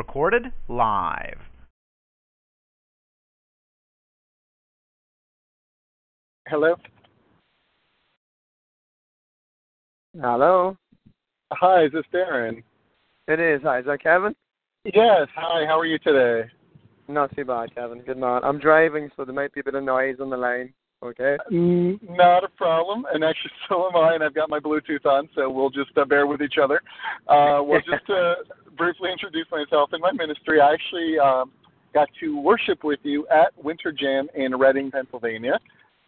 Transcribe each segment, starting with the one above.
Recorded live. Hello. Hello. Hi, is this Darren? It is. Hi, is that Kevin? Yes. Hi. How are you today? Not too bad, Kevin. Good night. I'm driving, so there might be a bit of noise on the line. Okay. Mm, not a problem. And actually, so am I, and I've got my Bluetooth on, so we'll just uh, bear with each other. Uh, well, just to briefly introduce myself and my ministry, I actually um, got to worship with you at Winter Jam in Reading, Pennsylvania,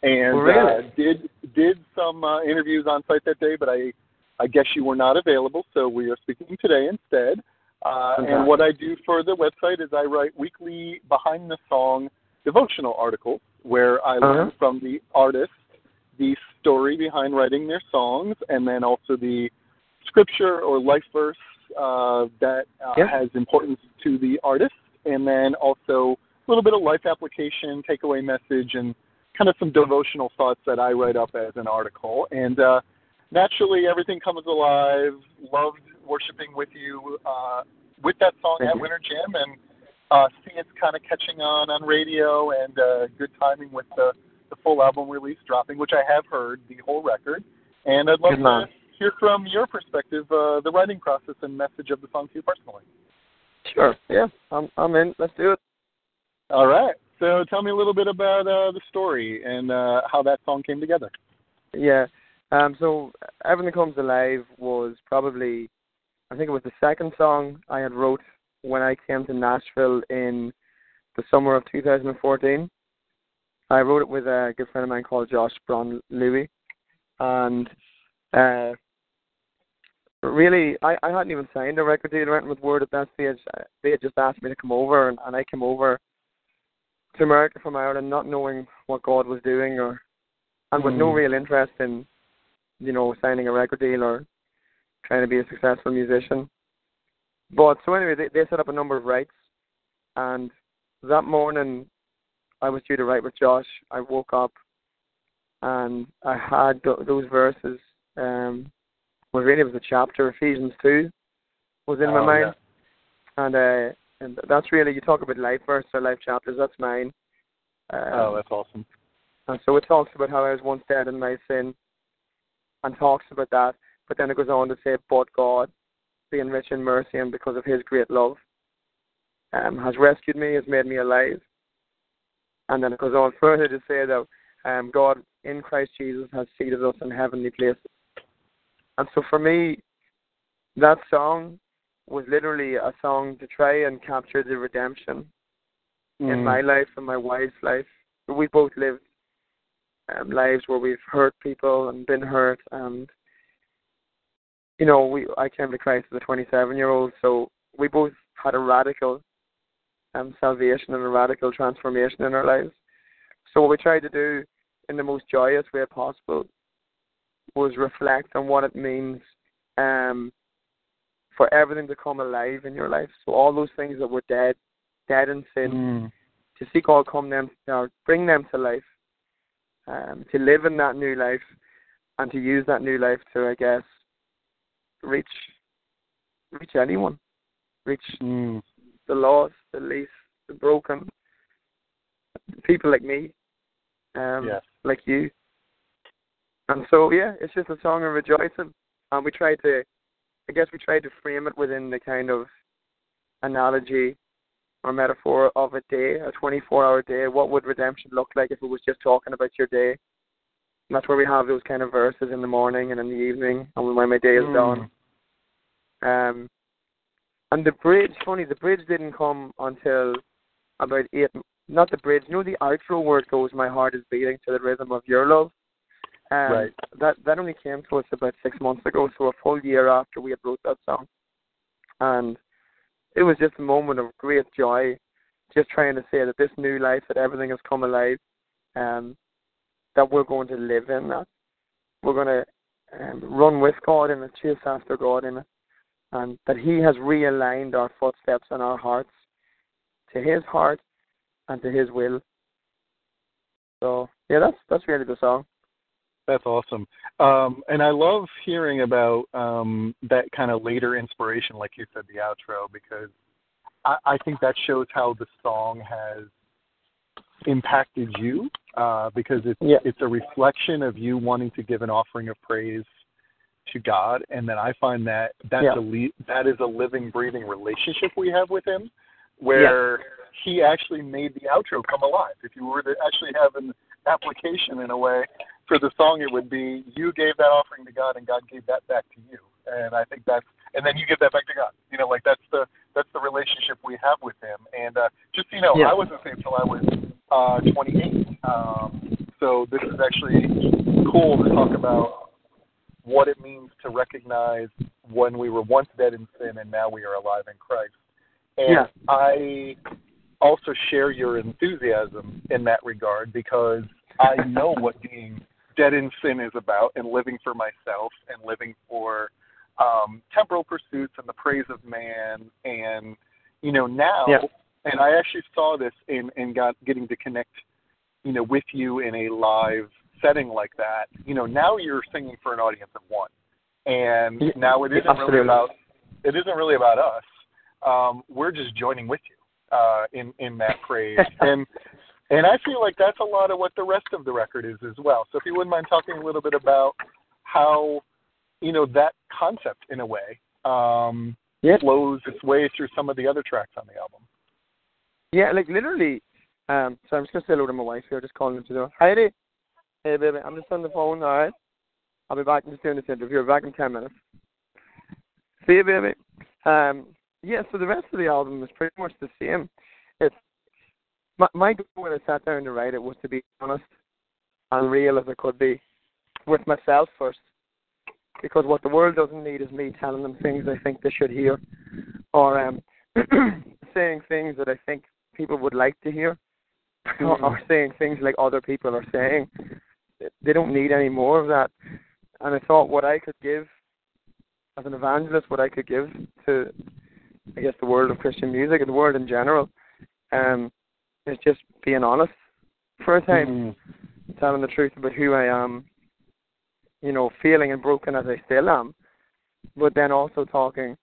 and really? uh, did did some uh, interviews on site that day, but I I guess you were not available, so we are speaking today instead. Uh, Okay. and what I do for the website is I write weekly behind the song devotional articles where I learn Uh-huh. from the artist the story behind writing their songs, and then also the scripture or life verse uh, that uh, Yeah. has importance to the artist, and then also a little bit of life application, takeaway message, and kind of some devotional thoughts that I write up as an article. And uh, naturally, everything comes alive. Loved worshiping with you uh, with that song Thank at you. Winter Jam, and uh, see it's kind of catching on on radio, and uh, good timing with the the full album release dropping, which I have heard the whole record. And I'd love Good to hear from your perspective uh, the writing process and message of the song to you personally. Sure. Yeah. I'm. I'm in. Let's do it. All right. So tell me a little bit about uh, the story and uh, how that song came together. Yeah. Um. So everything comes alive was probably, I think it was the second song I had wrote when I came to Nashville in the summer of 2014. I wrote it with a good friend of mine called Josh Braun Louis, and uh, really, I, I hadn't even signed a record deal or anything with Word at that stage. They had just asked me to come over, and, and I came over to America from Ireland, not knowing what God was doing, or and with no Mm. real interest in, you know, signing a record deal or trying to be a successful musician. But so anyway, they, they set up a number of writes, and that morning I was due to write with Josh. I woke up and I had th- those verses. Um, well, really, it was a chapter, Ephesians two, was in my Oh, mind, and uh, and that's really you talk about life verse or life chapters. That's mine. Um, Oh, that's awesome. and so it talks about how I was once dead in my sin, and talks about that. But then it goes on to say, "But God, being rich in mercy and because of His great love, um, has rescued me, has made me alive." And then it goes on further to say that um, God in Christ Jesus has seated us in heavenly places. And so for me, that song was literally a song to try and capture the redemption in Mm. my life and my wife's life. We both lived um, lives where we've hurt people and been hurt, and you know, we I came to Christ as a 27 year old, so we both had a radical um, salvation and a radical transformation in our lives. So what we tried to do in the most joyous way possible was reflect on what it means um, for everything to come alive in your life. So all those things that were dead, dead in sin, Mm. to see God come them or bring them to life, um, to live in that new life, and to use that new life to, I guess, reach reach anyone, reach Mm. the lost, the least, the broken, people like me, um, Yes. like you. And so, yeah, it's just a song of rejoicing, and we tried to, I guess, we tried to frame it within the kind of analogy or metaphor of a day, a 24-hour day. What would redemption look like if it was just talking about your day? And that's where we have those kind of verses in the morning and in the evening, and when my day is Mm. done. Um, and the bridge, funny, the bridge didn't come until about eight. Not the bridge, you know the outro where it goes, "My heart is beating to the rhythm of your love." Um, Right. That that only came to us about six months ago, so a full year after we had wrote that song, and it was just a moment of great joy, just trying to say that this new life, that everything has come alive, um, that we're going to live in that, we're going to um, run with God in it, chase after God in it, and that He has realigned our footsteps and our hearts to His heart and to His will. So yeah, that's that's really the song. That's awesome. Um, and I love hearing about um, that kind of later inspiration, like you said, the outro, because I, I think that shows how the song has impacted you, uh, because it's Yeah. it's a reflection of you wanting to give an offering of praise to God, and then I find that that's Yeah. a le- that is a living, breathing relationship we have with Him, where He actually made the outro come alive. If you were to actually have an application in a way for the song, it would be you gave that offering to God, and God gave that back to you. And I think that's, and then you give that back to God. You know, like that's the that's the relationship we have with Him. And uh, just you know, Yeah. I wasn't saved till I was uh, 28. Um, so this is actually cool to talk about what it means to recognize when we were once dead in sin and now we are alive in Christ. And Yeah. I also share your enthusiasm in that regard because I know what being dead in sin is about and living for myself and living for um, temporal pursuits and the praise of man. And, you know, now, Yeah. and I actually saw this in, in got, getting to connect, you know, with you in a live setting like that. You know, now you're singing for an audience of one. And Yeah, now it isn't absolutely. really about it isn't really about us. Um, we're just joining with you uh, in in that praise, and and I feel like that's a lot of what the rest of the record is as well. So if you wouldn't mind talking a little bit about how you know that concept in a way um, Yeah. flows its way through some of the other tracks on the album. Yeah, like literally. Um, so I'm just gonna say hello to my wife here, just calling into the door. Heidi, hey baby, I'm just on the phone. All right, I'll be back. I'm just doing this interview. I'll be back in ten minutes. See you, baby. Um, yeah. So the rest of the album is pretty much the same. It's my my goal when I sat down to write it was to be honest and real as I could be with myself first, because what the world doesn't need is me telling them things I think they should hear, or um, saying things that I think people would like to hear, or, or saying things like other people are saying. They don't need any more of that. And I thought what I could give as an evangelist, what I could give to, I guess, the world of Christian music and the world in general, um, is just being honest for a time, telling the truth about who I am, you know, feeling and broken as I still am, but then also talking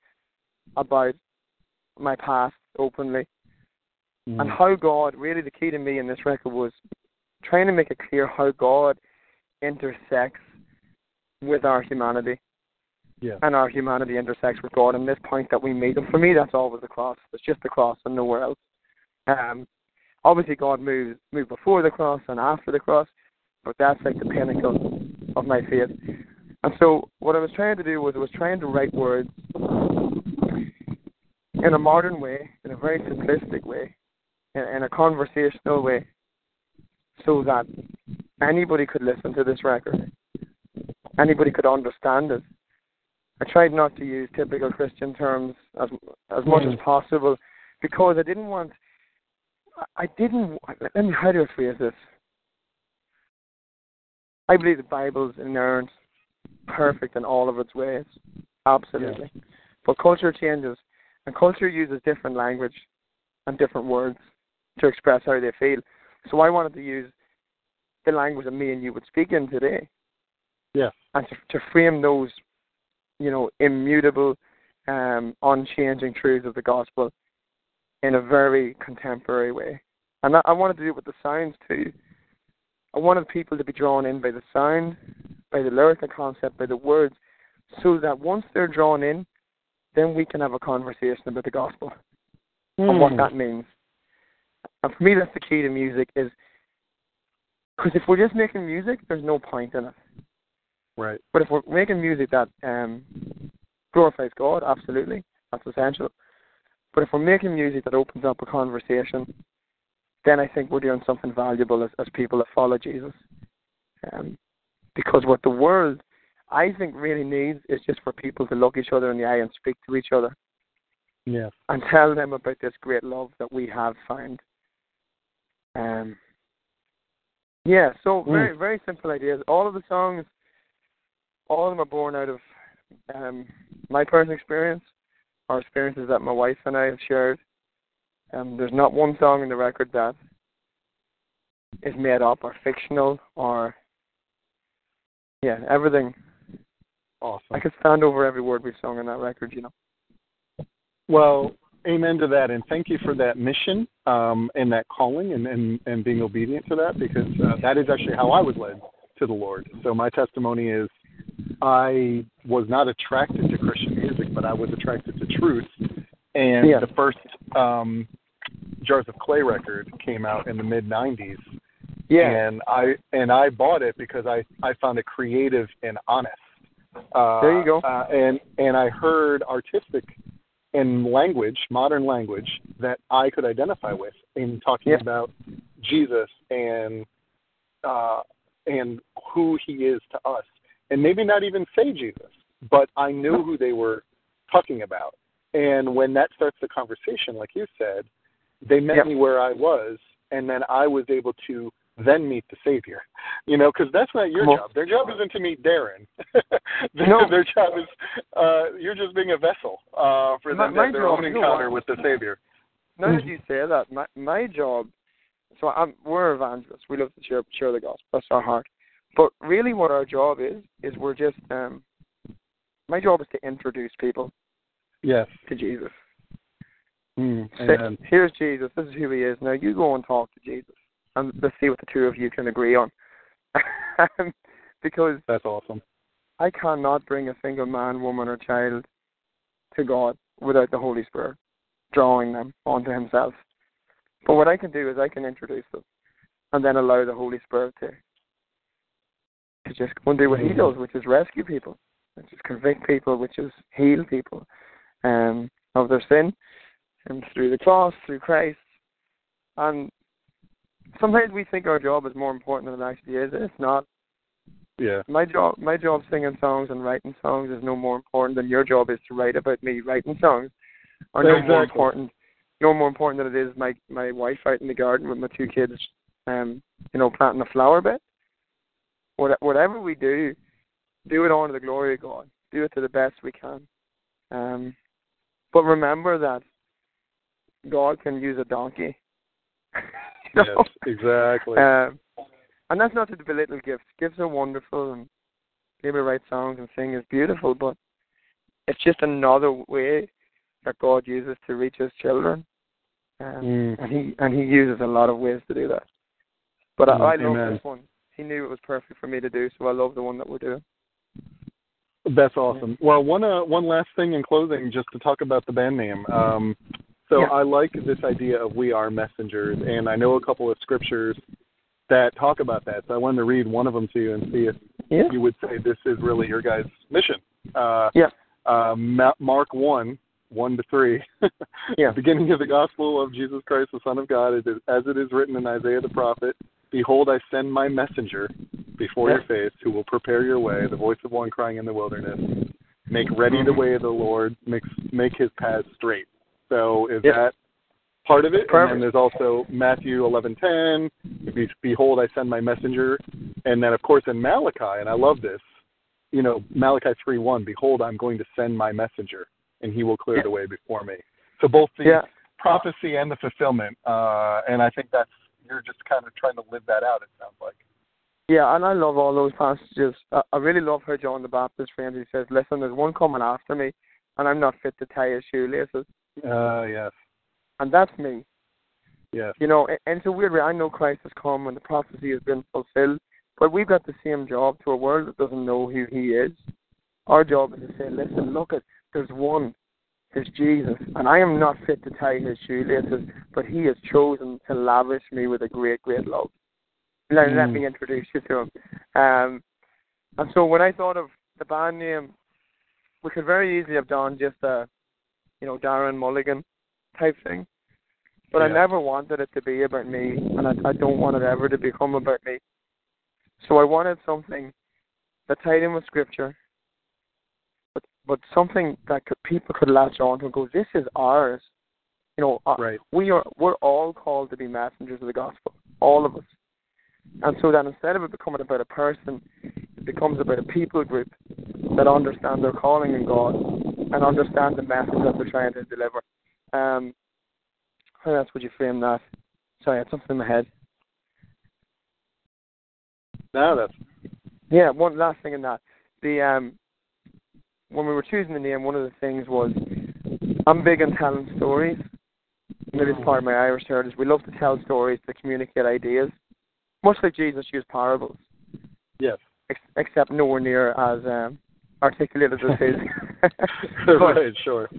about my past openly Mm-hmm. and how God really the key to me in this record was trying to make it clear how God intersects with our humanity. Yeah. And our humanity intersects with God and this point that we meet. And for me that's always the cross. It's just the cross and nowhere else. Um obviously God moves moved before the cross and after the cross, but that's like the pinnacle of my faith. And so what I was trying to do was I was trying to write words in a modern way, in a very simplistic way, in, in a conversational way, so that anybody could listen to this record, anybody could understand it. I tried not to use typical Christian terms as as much as mm. possible because I didn't want. I didn't. Let me. How do I phrase this? I believe the Bible is inerrant, perfect in all of its ways, absolutely. But culture changes, and culture uses different language and different words to express how they feel. So I wanted to use the language that me and you would speak in today. Yeah. And to, to frame those, you know, immutable, um, unchanging truths of the gospel in a very contemporary way. And I, wanted to do it with the sounds too. I wanted people to be drawn in by the sound, by the lyrical concept, by the words, so that once they're drawn in, then we can have a conversation about the gospel and what that means. And for me, that's the key to music is because if we're just making music, there's no point in it. Right. But if we're making music that um, glorifies God, absolutely, that's essential. But if we're making music that opens up a conversation, then I think we're doing something valuable as, as people that follow Jesus. Um, Because what the world, I think, really needs is just for people to look each other in the eye and speak to each other. Yes. And tell them about this great love that we have found. Um, yeah, so Mm. very very simple ideas. All of the songs, all of them are born out of um, my personal experience, or experiences that my wife and I have shared. Um, there's not one song in the record that is made up or fictional or yeah, everything. Awesome. I could stand over every word we've sung on that record. You know. Well, amen to that, and thank you for that mission um, and that calling, and, and and being obedient to that, because uh, that is actually how I was led to the Lord. So my testimony is, I was not attracted to Christian music, but I was attracted to truth, and Yeah. the first um, Jars of Clay record came out in the mid '90s, and I and I bought it because I I found it creative and honest. Uh, There you go. Uh, and and I heard artistic and language, modern language that I could identify with in talking Yeah. about Jesus and uh, and who He is to us, and maybe not even say Jesus, but I knew who they were talking about. And when that starts the conversation, like you said, they met Yep. me where I was, and then I was able to then meet the Savior. You know, because that's not your Well- job. Their job isn't to meet Darren. their, No. their job is uh, you're just being a vessel uh, for My- them my their job- own encounter with the Savior. Now that you say that, my my job. So I'm we're evangelists. We love to share share the gospel. That's our heart. But really, what our job is is we're just. um My job is to introduce people Yes. to Jesus. Mm, Say. Here's Jesus. This is who he is. Now you go and talk to Jesus, and let's see what the two of you can agree on. because That's awesome. I cannot bring a single man, woman, or child to God without the Holy Spirit drawing them onto Himself. But what I can do is I can introduce them, and then allow the Holy Spirit to to just go and do what He does, which is rescue people, which is convict people, which is heal people um, of their sin, and through the cross, through Christ. And sometimes we think our job is more important than it actually is. It's not Yeah. my job my job singing songs and writing songs is no more important than your job is to write about me writing songs or no more important no more important than it is my my wife out in the garden with my two kids um you know planting a flower bed what, whatever we do do it on to the glory of god do it to the best we can um but remember that god can use a donkey know? Yes. Exactly. Um, and that's not to belittle gifts. Gifts are wonderful, and being able to write songs and sing is beautiful. But it's just another way that God uses to reach His children, um, Mm. and He and He uses a lot of ways to do that. But Mm, I, I love this one. He knew it was perfect for me to do, so I love the one that we're doing. That's awesome. Well, one uh, one last thing in closing, just to talk about the band name. Um, so Yeah. I like this idea of we are messengers, and I know a couple of scriptures that talk about that. So I wanted to read one of them to you and see if Yeah. you would say this is really your guys' mission. Uh, Yeah. Uh, Ma- Mark one, one to three. Yeah. Beginning of the gospel of Jesus Christ, the Son of God, as it is written in Isaiah the prophet. Behold, I send my messenger before your face, who will prepare your way, the voice of one crying in the wilderness. Make ready the Mhm. way of the Lord, make make his paths straight. So is that part of it? And Perfect. then there's also Matthew eleven ten. Be, Behold, I send my messenger, and then of course in Malachi, and I love this. You know Malachi three one. Behold, I'm going to send my messenger, and he will clear Yeah. the way before me. So both the Yeah. prophecy and the fulfillment, uh, and I think that's you're just kind of trying to live that out. It sounds like. Yeah, and I love all those passages. I, really love how John the Baptist frames. He says, "Listen, there's one coming after me, and I'm not fit to tie his shoelaces." Uh, yes, And that's me. yes. You know, and- and it's a weird way. I know Christ has come and the prophecy has been fulfilled, but we've got the same job to a world that doesn't know who He is. Our job is to say, listen, look at there's one, there's Jesus, and I am not fit to tie His shoelaces, but He has chosen to lavish me with a great, great love. Let, let Mm. me introduce you to Him. Um, and so when I thought of the band name, we could very easily have done just a, you know, Darren Mulligan type thing. But I never wanted it to be about me, and I, I don't want it ever to become about me. So I wanted something that tied in with scripture, but but something that could, people could latch on to and go, this is ours. You know, uh, Right. we are we're all called to be messengers of the gospel, all of us. And so that instead of it becoming about a person, it becomes about a people group that understand their calling in God and understand the message that they're trying to deliver. Um, how else would you frame that? Sorry, I had something in my head. No, that's Yeah, one last thing in that. The um when we were choosing the name, one of the things was I'm big on telling stories. Maybe it's part of my Irish heritage. We love to tell stories to communicate ideas, much like Jesus used parables, yes. ex- except nowhere near as um, articulated as his. right, sure.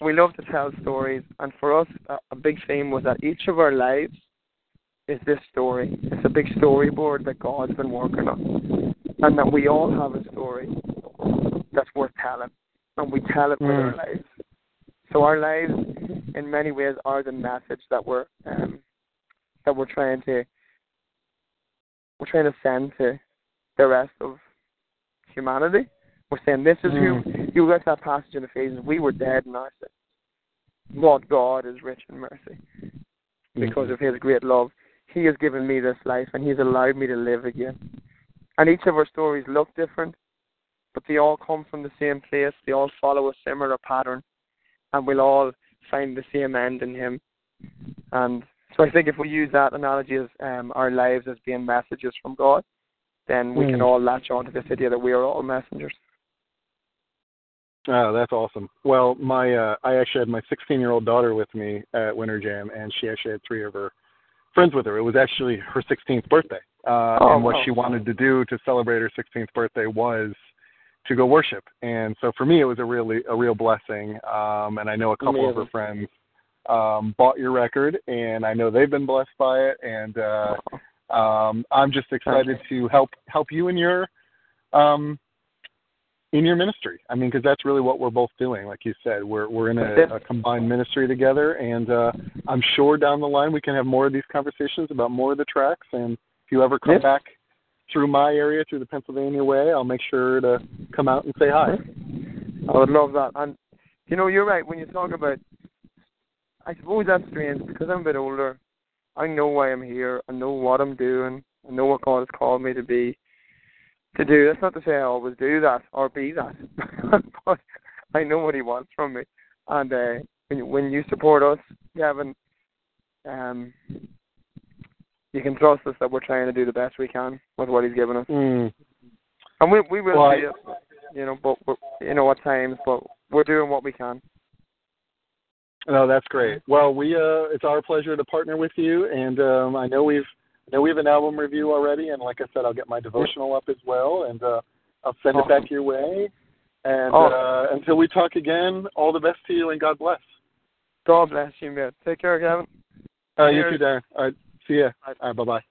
we love to tell stories, and for us, a, a big theme was that each of our lives is this story. It's a big storyboard that God's been working on, and that we all have a story that's worth telling, and we tell it with our Mm. lives. So our lives, in many ways, are the message that we're um, that we're trying to we're trying to send to the rest of humanity. We're saying this is who you got that passage in Ephesians. We were dead in our sins. But God is rich in mercy. Because of his great love. He has given me this life and he's allowed me to live again. And each of our stories look different, but they all come from the same place. They all follow a similar pattern. And we'll all find the same end in him. And so I think if we use that analogy as um, our lives as being messages from God, then we can Mm. all latch on to this idea that we are all messengers. Oh, that's awesome. Well, my uh, I actually had my 16 year old daughter with me at Winter Jam, and she actually had three of her friends with her. It was actually her 16th birthday, uh, Oh, and what wow. she wanted to do to celebrate her 16th birthday was to go worship. And so for me, it was a really a real blessing. Um, and I know a couple of her friends um, bought your record, and I know they've been blessed by it. And uh, um, I'm just excited to help help you in your um, in your ministry. I mean, because that's really what we're both doing. Like you said, we're we're in a, a combined ministry together, and uh, I'm sure down the line we can have more of these conversations about more of the tracks. And if you ever come Yes. back through my area, through the Pennsylvania way, I'll make sure to come out and say hi. I would love that. And you know, you're right when you talk about. I suppose that's strange because I'm a bit older. I know why I'm here. I know what I'm doing. I know what God has called me to be. To do. That's not to say I always do that or be that, but I know what He wants from me. And uh, when you, support us, Kevin, um, you can trust us that we're trying to do the best we can with what He's given us. Mm. And we we will Well, see it, you know, but we're, you know at times, but we're doing what we can. No, that's great. Well, we uh, it's our pleasure to partner with you, and um, I know we've I know we have an album review already, and like I said, I'll get my devotional up as well, and uh, I'll send it back your way. And Awesome. uh, until we talk again, all the best to you, and God bless. God bless you, man. Take care, Kevin. Uh, you too, Darren. All right, see ya. All right, bye bye.